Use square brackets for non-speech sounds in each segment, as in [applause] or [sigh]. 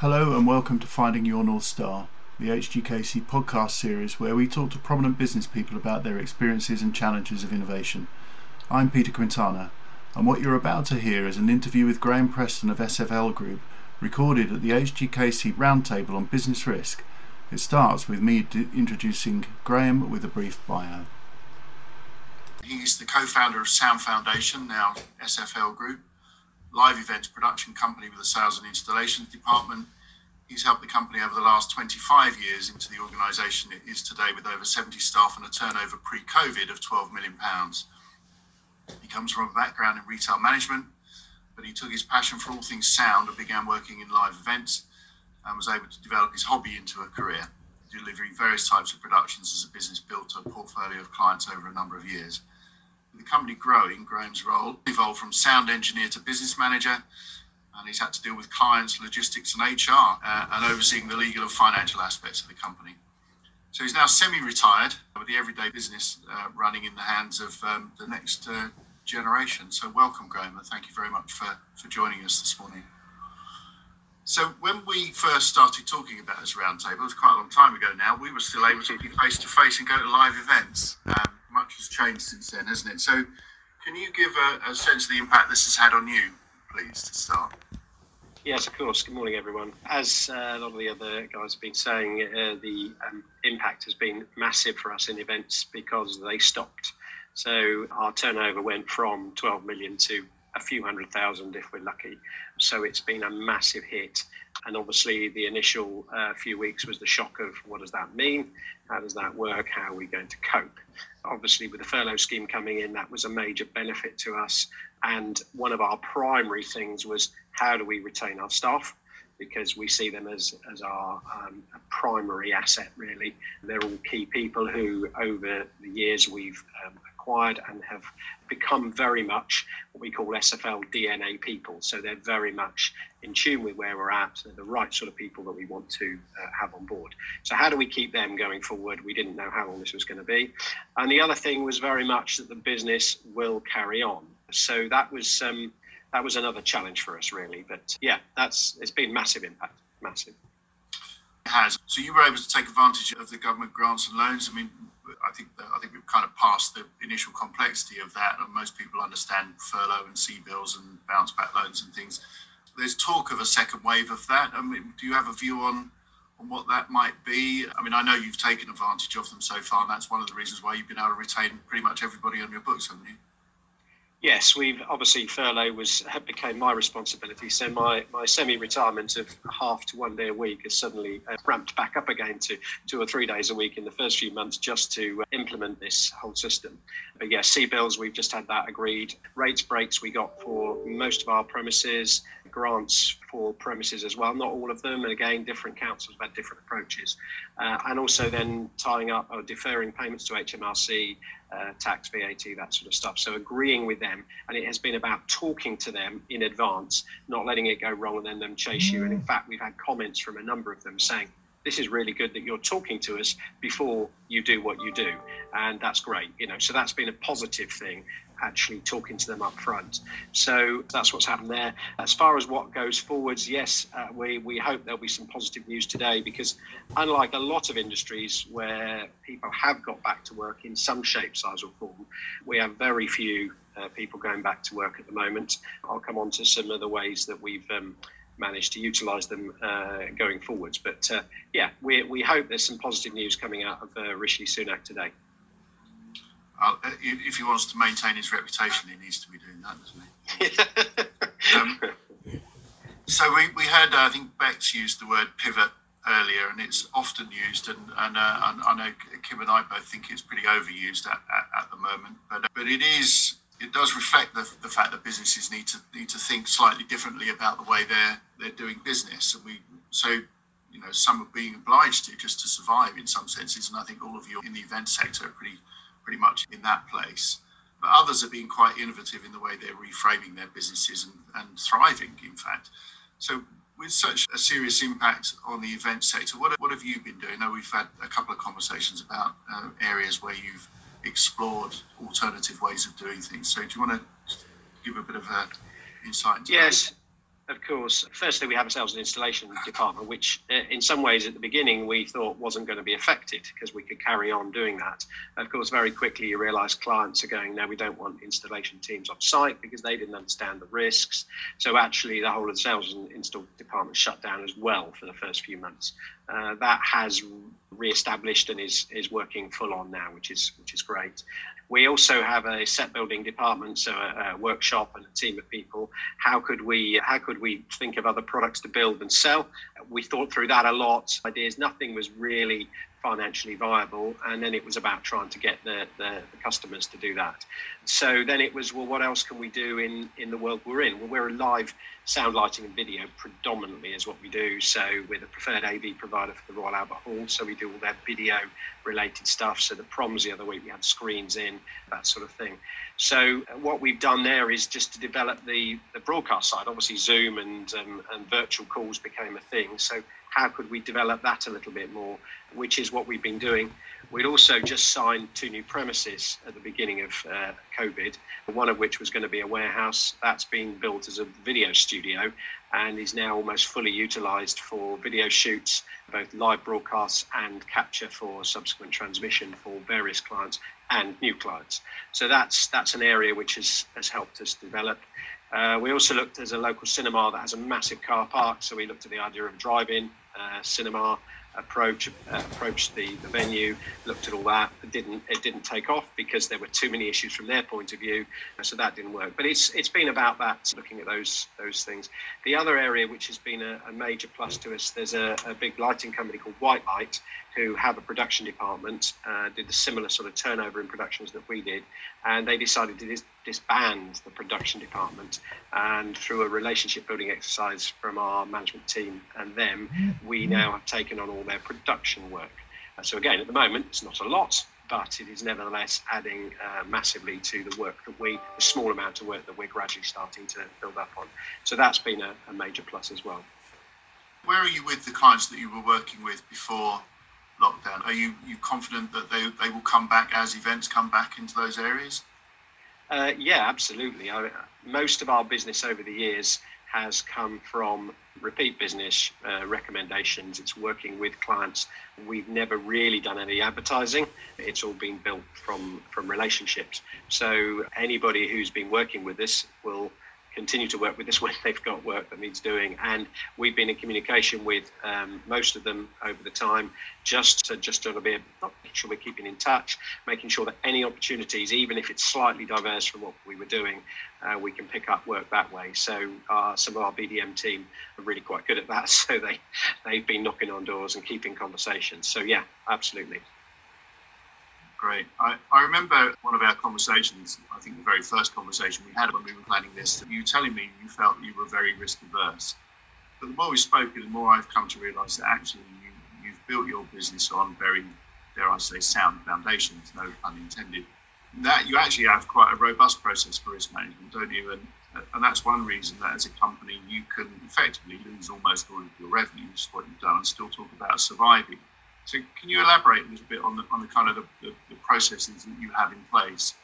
Hello and welcome to Finding Your North Star, the HGKC podcast series where we talk to prominent business people about their experiences and challenges of innovation. I'm Peter Quintana, and what you're about to hear is an interview with Graham Preston of SFL Group, recorded at the HGKC Roundtable on Business Risk. It starts with me d- introducing Graham with a brief bio. He's the co-founder of Sound Foundation, now SFL Group live events production company with a sales and installations department. He's helped the company over the last 25 years into the organisation it is today with over 70 staff and a turnover pre COVID of £12 million. He comes from a background in retail management, but he took his passion for all things sound and began working in live events and was able to develop his hobby into a career, delivering various types of productions as a business built a portfolio of clients over a number of years the company growing, Graham's role evolved from sound engineer to business manager, and he's had to deal with clients, logistics, and HR, uh, and overseeing the legal and financial aspects of the company. So he's now semi-retired with the everyday business uh, running in the hands of um, the next uh, generation. So welcome, Graham, and thank you very much for, for joining us this morning. So when we first started talking about this roundtable, it was quite a long time ago now, we were still able to be face to face and go to live events. Um, much has changed since then, hasn't it? So, can you give a, a sense of the impact this has had on you, please, to start? Yes, of course. Good morning, everyone. As uh, a lot of the other guys have been saying, uh, the um, impact has been massive for us in events because they stopped. So our turnover went from 12 million to a few hundred thousand if we're lucky. So it's been a massive hit. And obviously, the initial uh, few weeks was the shock of what does that mean? How does that work? How are we going to cope? Obviously, with the furlough scheme coming in, that was a major benefit to us. And one of our primary things was how do we retain our staff? Because we see them as, as our um, primary asset, really. They're all key people who, over the years, we've um, acquired and have become very much what we call SFL DNA people. So they're very much in tune with where we're at. They're the right sort of people that we want to uh, have on board. So how do we keep them going forward? We didn't know how long this was going to be. And the other thing was very much that the business will carry on. So that was um, that was another challenge for us, really. But yeah, that's it's been massive impact, massive. Has. So you were able to take advantage of the government grants and loans. I mean, I think that, I think we've kind of passed the initial complexity of that, and most people understand furlough and CBILS and bounce back loans and things. There's talk of a second wave of that. I mean, do you have a view on on what that might be? I mean, I know you've taken advantage of them so far, and that's one of the reasons why you've been able to retain pretty much everybody on your books, haven't you? Yes, we've obviously furlough was became my responsibility. So my, my semi-retirement of half to one day a week has suddenly uh, ramped back up again to two or three days a week in the first few months just to uh, implement this whole system. But yeah, CBILS we've just had that agreed. Rates breaks we got for most of our premises, grants for premises as well. Not all of them, and again, different councils have had different approaches, uh, and also then tying up or deferring payments to HMRC uh, tax, VAT, that sort of stuff. So agreeing with them, and it has been about talking to them in advance, not letting it go wrong and then them chase you. And in fact, we've had comments from a number of them saying, this is really good that you're talking to us before you do what you do and that's great you know so that's been a positive thing actually talking to them up front. So that's what's happened there. As far as what goes forwards, yes, uh, we, we hope there'll be some positive news today because unlike a lot of industries where people have got back to work in some shape, size, or form, we have very few uh, people going back to work at the moment. I'll come on to some of the ways that we've um, managed to utilise them uh, going forwards. But uh, yeah, we, we hope there's some positive news coming out of uh, Rishi Sunak today. Uh, if he wants to maintain his reputation, he needs to be doing that, doesn't he? um, so we, we heard, uh, I think Bex used the word pivot earlier, and it's often used, and, and, uh, and I know Kim and I both think it's pretty overused at, at, at the moment, but but it is it does reflect the, the fact that businesses need to need to think slightly differently about the way they're they're doing business, and we so you know some are being obliged to just to survive in some senses, and I think all of you in the event sector are pretty pretty much in that place. But others are being quite innovative in the way they're reframing their businesses and, and thriving, in fact. So, with such a serious impact on the event sector, what, what have you been doing? I know we've had a couple of conversations about uh, areas where you've explored alternative ways of doing things. So, do you want to give a bit of a insight yes. That? Of course, firstly, we have a sales and installation department, which uh, in some ways at the beginning we thought wasn't going to be affected because we could carry on doing that. Of course, very quickly you realize clients are going, no, we don't want installation teams on site because they didn't understand the risks. So actually, the whole of the sales and install department shut down as well for the first few months. Uh, that has re-established and is is working full on now, which is which is great. We also have a set building department, so a, a, workshop and a team of people. How could we how could we think of other products to build and sell? We thought through that a lot. Ideas, nothing was really financially viable. And then it was about trying to get the, the, the, customers to do that. So then it was, well, what else can we do in, in the world we're in? Well, we're a live sound, lighting, and video predominantly is what we do. So we're the preferred AV provider for the Royal Albert Hall. So we do all their video related stuff. So the proms the other week, we had screens in, that sort of thing. So what we've done there is just to develop the, the broadcast side. Obviously, Zoom and, um, and virtual calls became a thing. So how could we develop that a little bit more, which is what we've been doing. We'd also just signed two new premises at the beginning of uh, COVID, one of which was going to be a warehouse. That's being built as a video studio and is now almost fully utilized for video shoots, both live broadcasts and capture for subsequent transmission for various clients and new clients. So that's that's an area which has, has helped us develop. Uh, we also looked as a local cinema that has a massive car park, so we looked at the idea of drive-in uh, cinema approach uh, approached the, the venue looked at all that it didn't it didn't take off because there were too many issues from their point of view so that didn't work. But it's it's been about that looking at those those things. The other area which has been a, a major plus to us there's a, a, big lighting company called White Light who have a production department uh, did a similar sort of turnover in productions that we did and they decided to dis- disband the production department. And through a relationship building exercise from our management team and them we now have taken on all their production work. Uh, so again at the moment it's not a lot but it is nevertheless adding uh, massively to the work that we the small amount of work that we're gradually starting to build up on. So that's been a, a major plus as well. Where are you with the clients that you were working with before lockdown. Are you you confident that they they will come back as events come back into those areas? Uh, yeah, absolutely. I, most of our business over the years has come from repeat business uh, recommendations. It's working with clients. We've never really done any advertising. It's all been built from from relationships. So anybody who's been working with us will continue to work with us [laughs] when they've got work that needs doing. And we've been in communication with um, most of them over the time, just to just to be making sure we're keeping in touch, making sure that any opportunities, even if it's slightly diverse from what we were doing, uh, we can pick up work that way. So some of our BDM team are really quite good at that. [laughs] So they they've been knocking on doors and keeping conversations. So yeah, absolutely. Great. I, I remember one of our conversations, I think the very first conversation we had when we were planning this, you telling me you felt you were very risk averse. But the more we've spoken, the more I've come to realise that actually you, you've built your business on very, dare I say, sound foundations, no pun intended. That you actually have quite a robust process for risk management, don't you? And, and that's one reason that as a company you can effectively lose almost all of your revenues, what you've done, and still talk about surviving. So can you elaborate a little bit on the, on the kind of the, the, the processes that you have in place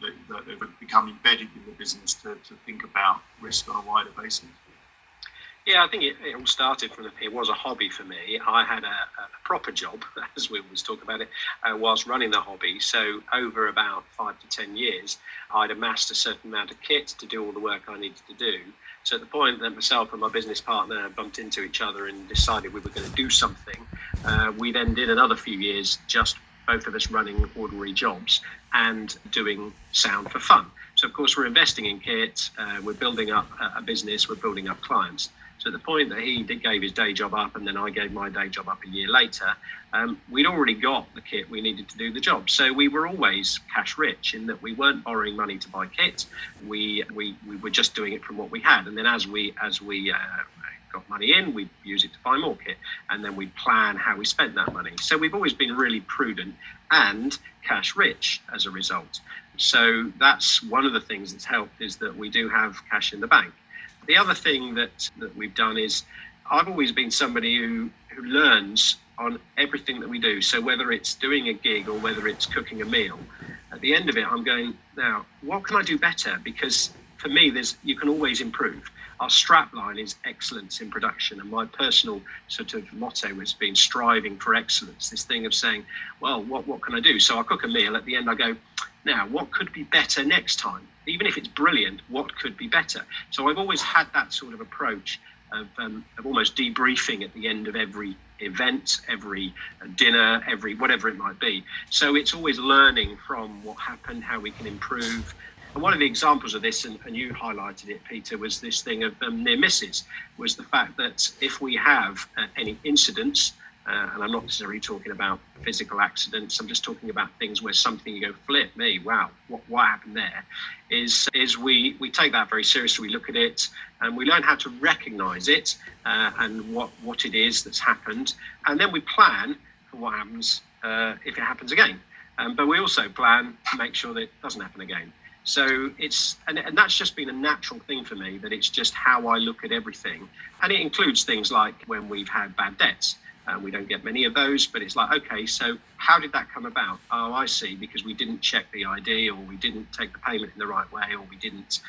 that, that have become embedded in the business to, to think about risk on a wider basis? Yeah, I think it, it all started from the, it was a hobby for me. I had a, a proper job, [laughs] as we always talk about it, uh, whilst running the hobby. So over about five to ten years, I'd amassed a certain amount of kit to do all the work I needed to do. So at the point that myself and my business partner bumped into each other and decided we were going to do something, uh, we then did another few years just both of us running ordinary jobs and doing sound for fun. So of course we're investing in kit, uh, we're building up a business, we're building up clients. At the point that he gave his day job up and then I gave my day job up a year later, um, we'd already got the kit we needed to do the job. So we were always cash rich in that we weren't borrowing money to buy kit. We, we, we were just doing it from what we had. And then as we, as we uh, got money in, we'd use it to buy more kit, and then we'd plan how we spent that money. So we've always been really prudent and cash rich as a result. So that's one of the things that's helped is that we do have cash in the bank. The other thing that, that we've done is I've always been somebody who, who learns on everything that we do. So whether it's doing a gig or whether it's cooking a meal, at the end of it, I'm going, now, what can I do better? Because for me, there's you can always improve. our strap line is excellence in production. And my personal sort of motto has been striving for excellence. This thing of saying, well, what, what can I do? So I cook a meal. At the end, I go, now, what could be better next time? Even if it's brilliant, what could be better? So I've always had that sort of approach of, um, of almost debriefing at the end of every event, every uh, dinner, every whatever it might be. So it's always learning from what happened, how we can improve. And one of the examples of this, and, and you highlighted it, Peter, was this thing of um, near misses, was the fact that if we have uh, any incidents, uh, and I'm not necessarily talking about physical accidents. I'm just talking about things where something you go, flip me, wow, what, what happened there? Is is we we take that very seriously. We look at it and we learn how to recognise it uh, and what what it is that's happened, and then we plan for what happens uh, if it happens again. Um, but we also plan to make sure that it doesn't happen again. So it's and, and that's just been a natural thing for me that it's just how I look at everything, and it includes things like when we've had bad debts. Uh, we don't get many of those, but it's like, okay, so how did that come about? Oh, I see, because we didn't check the ID, or we didn't take the payment in the right way, or we didn't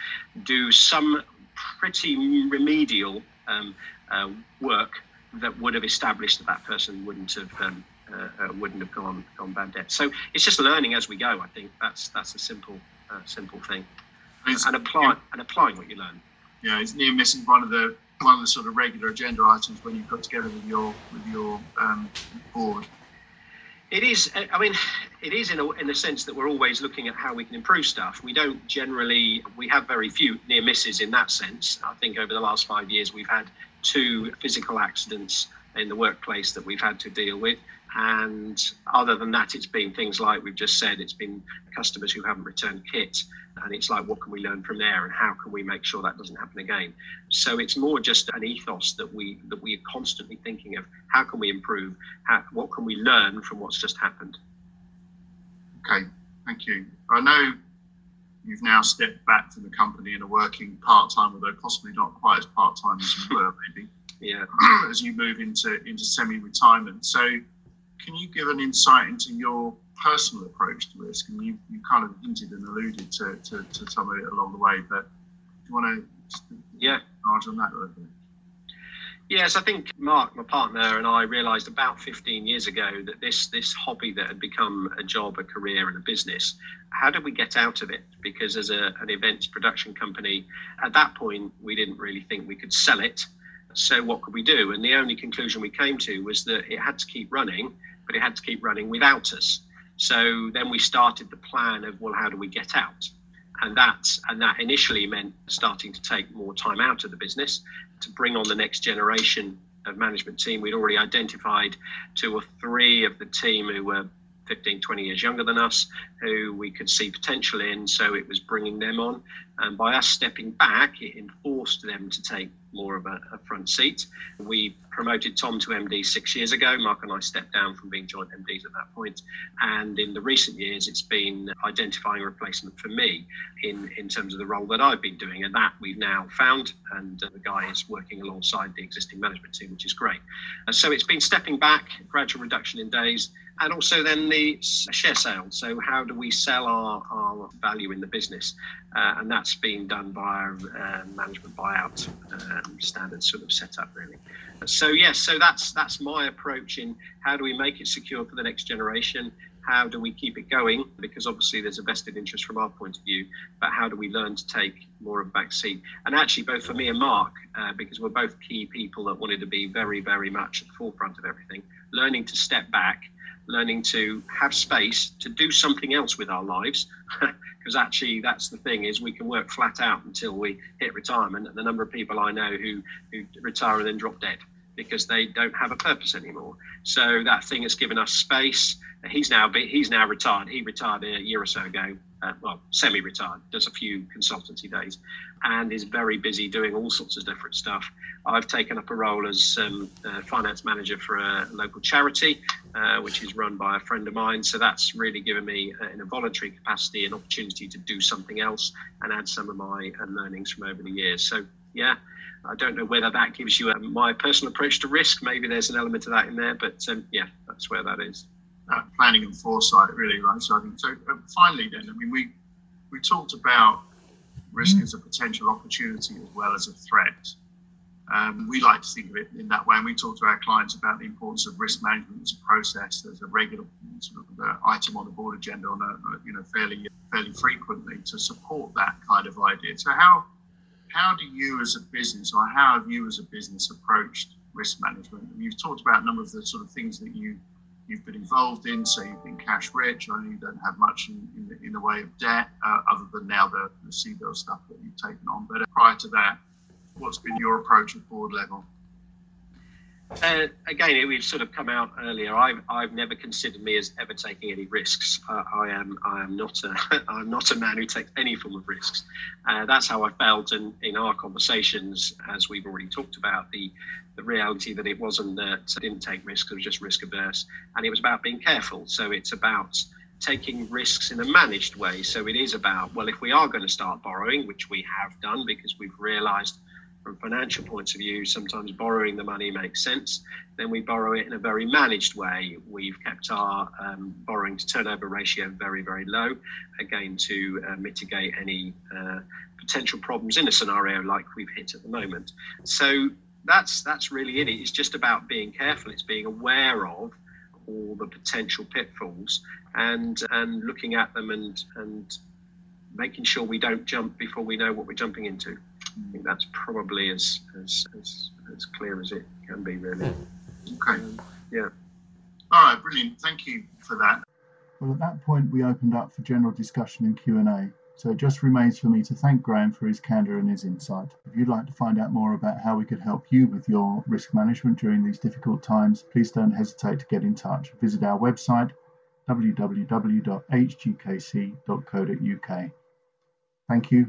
do some pretty remedial um, uh, work that would have established that that person wouldn't have um, uh, uh wouldn't have gone gone bad debt. So it's just learning as we go. I think that's that's a simple uh, simple thing, and apply and applying what you learn. Yeah, it's near missing one of the one of the sort of regular agenda items when you put together with your with your um, board? It is. I mean, it is in a, in the sense that we're always looking at how we can improve stuff. We don't generally. We have very few near misses in that sense. I think over the last five years we've had two physical accidents in the workplace that we've had to deal with. And other than that, it's been things like we've just said, it's been customers who haven't returned kit. And it's like, what can we learn from there, and how can we make sure that doesn't happen again? So it's more just an ethos that we that we are constantly thinking of. How can we improve? How, what can we learn from what's just happened? Okay, thank you. I know you've now stepped back from the company and are working part time, although possibly not quite as part time as you were, maybe. Yeah. [clears throat] as you move into into semi retirement, so can you give an insight into your personal approach to risk? And you, you kind of hinted and alluded to, to, to some of it along the way, but do you want to yeah enlarge on that a little bit? Yes, I think Mark, my partner, and I realised about 15 years ago that this this hobby that had become a job, a career, and a business, how did we get out of it? Because as a, an events production company, at that point, we didn't really think we could sell it. So what could we do? And the only conclusion we came to was that it had to keep running but it had to keep running without us. So then we started the plan of well, how do we get out? And that and that initially meant starting to take more time out of the business to bring on the next generation of management team. We'd already identified two or three of the team who were 15, 20 years younger than us, who we could see potential in. So it was bringing them on. And by us stepping back, it enforced them to take more of a, a, front seat. We promoted Tom to MD six years ago. Mark and I stepped down from being joint MDs at that point. And in the recent years, it's been identifying a replacement for me in, in terms of the role that I've been doing. And that we've now found. And the guy is working alongside the existing management team, which is great. Uh, so it's been stepping back, gradual reduction in days. And also then the share sale. So how do we sell our, our value in the business? Uh, and that's been done by uh, management buyout um, standard sort of setup, really. So yes, so that's that's my approach in how do we make it secure for the next generation. How do we keep it going? Because obviously there's a vested interest from our point of view, but how do we learn to take more of a back seat? And actually, both for me and Mark, uh, because we're both key people that wanted to be very, very much at the forefront of everything, learning to step back learning to have space to do something else with our lives. [laughs] Because actually that's the thing is we can work flat out until we hit retirement and the number of people i know who who retire and then drop dead because they don't have a purpose anymore so that thing has given us space he's now he's now retired he retired a year or so ago uh, well, semi-retired, does a few consultancy days, and is very busy doing all sorts of different stuff. I've taken up a role as um, finance manager for a local charity, uh, which is run by a friend of mine. So that's really given me, uh, in a voluntary capacity, an opportunity to do something else and add some of my uh, learnings from over the years. So yeah, I don't know whether that gives you a, my personal approach to risk. Maybe there's an element of that in there, but um, yeah, that's where that is uh, planning and foresight, really, right? So I think so. Uh, finally, then, I mean, we we talked about risk as a potential opportunity as well as a threat. Um, we like to think of it in that way, and we talk to our clients about the importance of risk management as a process, as a regular sort of uh, item on the board agenda on a, you know fairly fairly frequently to support that kind of idea. So how how do you as a business, or how have you as a business approached risk management? You've talked about a number of the sort of things that you you've been involved in. So you've been cash rich. I know you don't have much in, in, the, in the way of debt, uh, other than now the, the stuff that you've taken on. But prior to that, what's been your approach at board level? Uh, again, we've sort of come out earlier. I've, I've never considered me as ever taking any risks. Uh, I am I am not a [laughs] I'm not a man who takes any form of risks. Uh, that's how I felt, and in our conversations, as we've already talked about, the the reality that it wasn't that I didn't take risks; it was just risk averse, and it was about being careful. So it's about taking risks in a managed way. So it is about well, if we are going to start borrowing, which we have done because we've realised from financial points of view, sometimes borrowing the money makes sense. Then we borrow it in a very managed way. We've kept our um, borrowing to turnover ratio very, very low, again, to uh, mitigate any uh, potential problems in a scenario like we've hit at the moment. So that's that's really it. It's just about being careful. It's being aware of all the potential pitfalls and and looking at them and and making sure we don't jump before we know what we're jumping into. I think that's probably as as as, as clear as it can be, really. Okay. Um, yeah. All right, brilliant. Thank you for that. Well, at that point, we opened up for general discussion and Q and A. So it just remains for me to thank Graham for his candour and his insight. If you'd like to find out more about how we could help you with your risk management during these difficult times, please don't hesitate to get in touch. Visit our website www.hgkc.co.uk. Thank you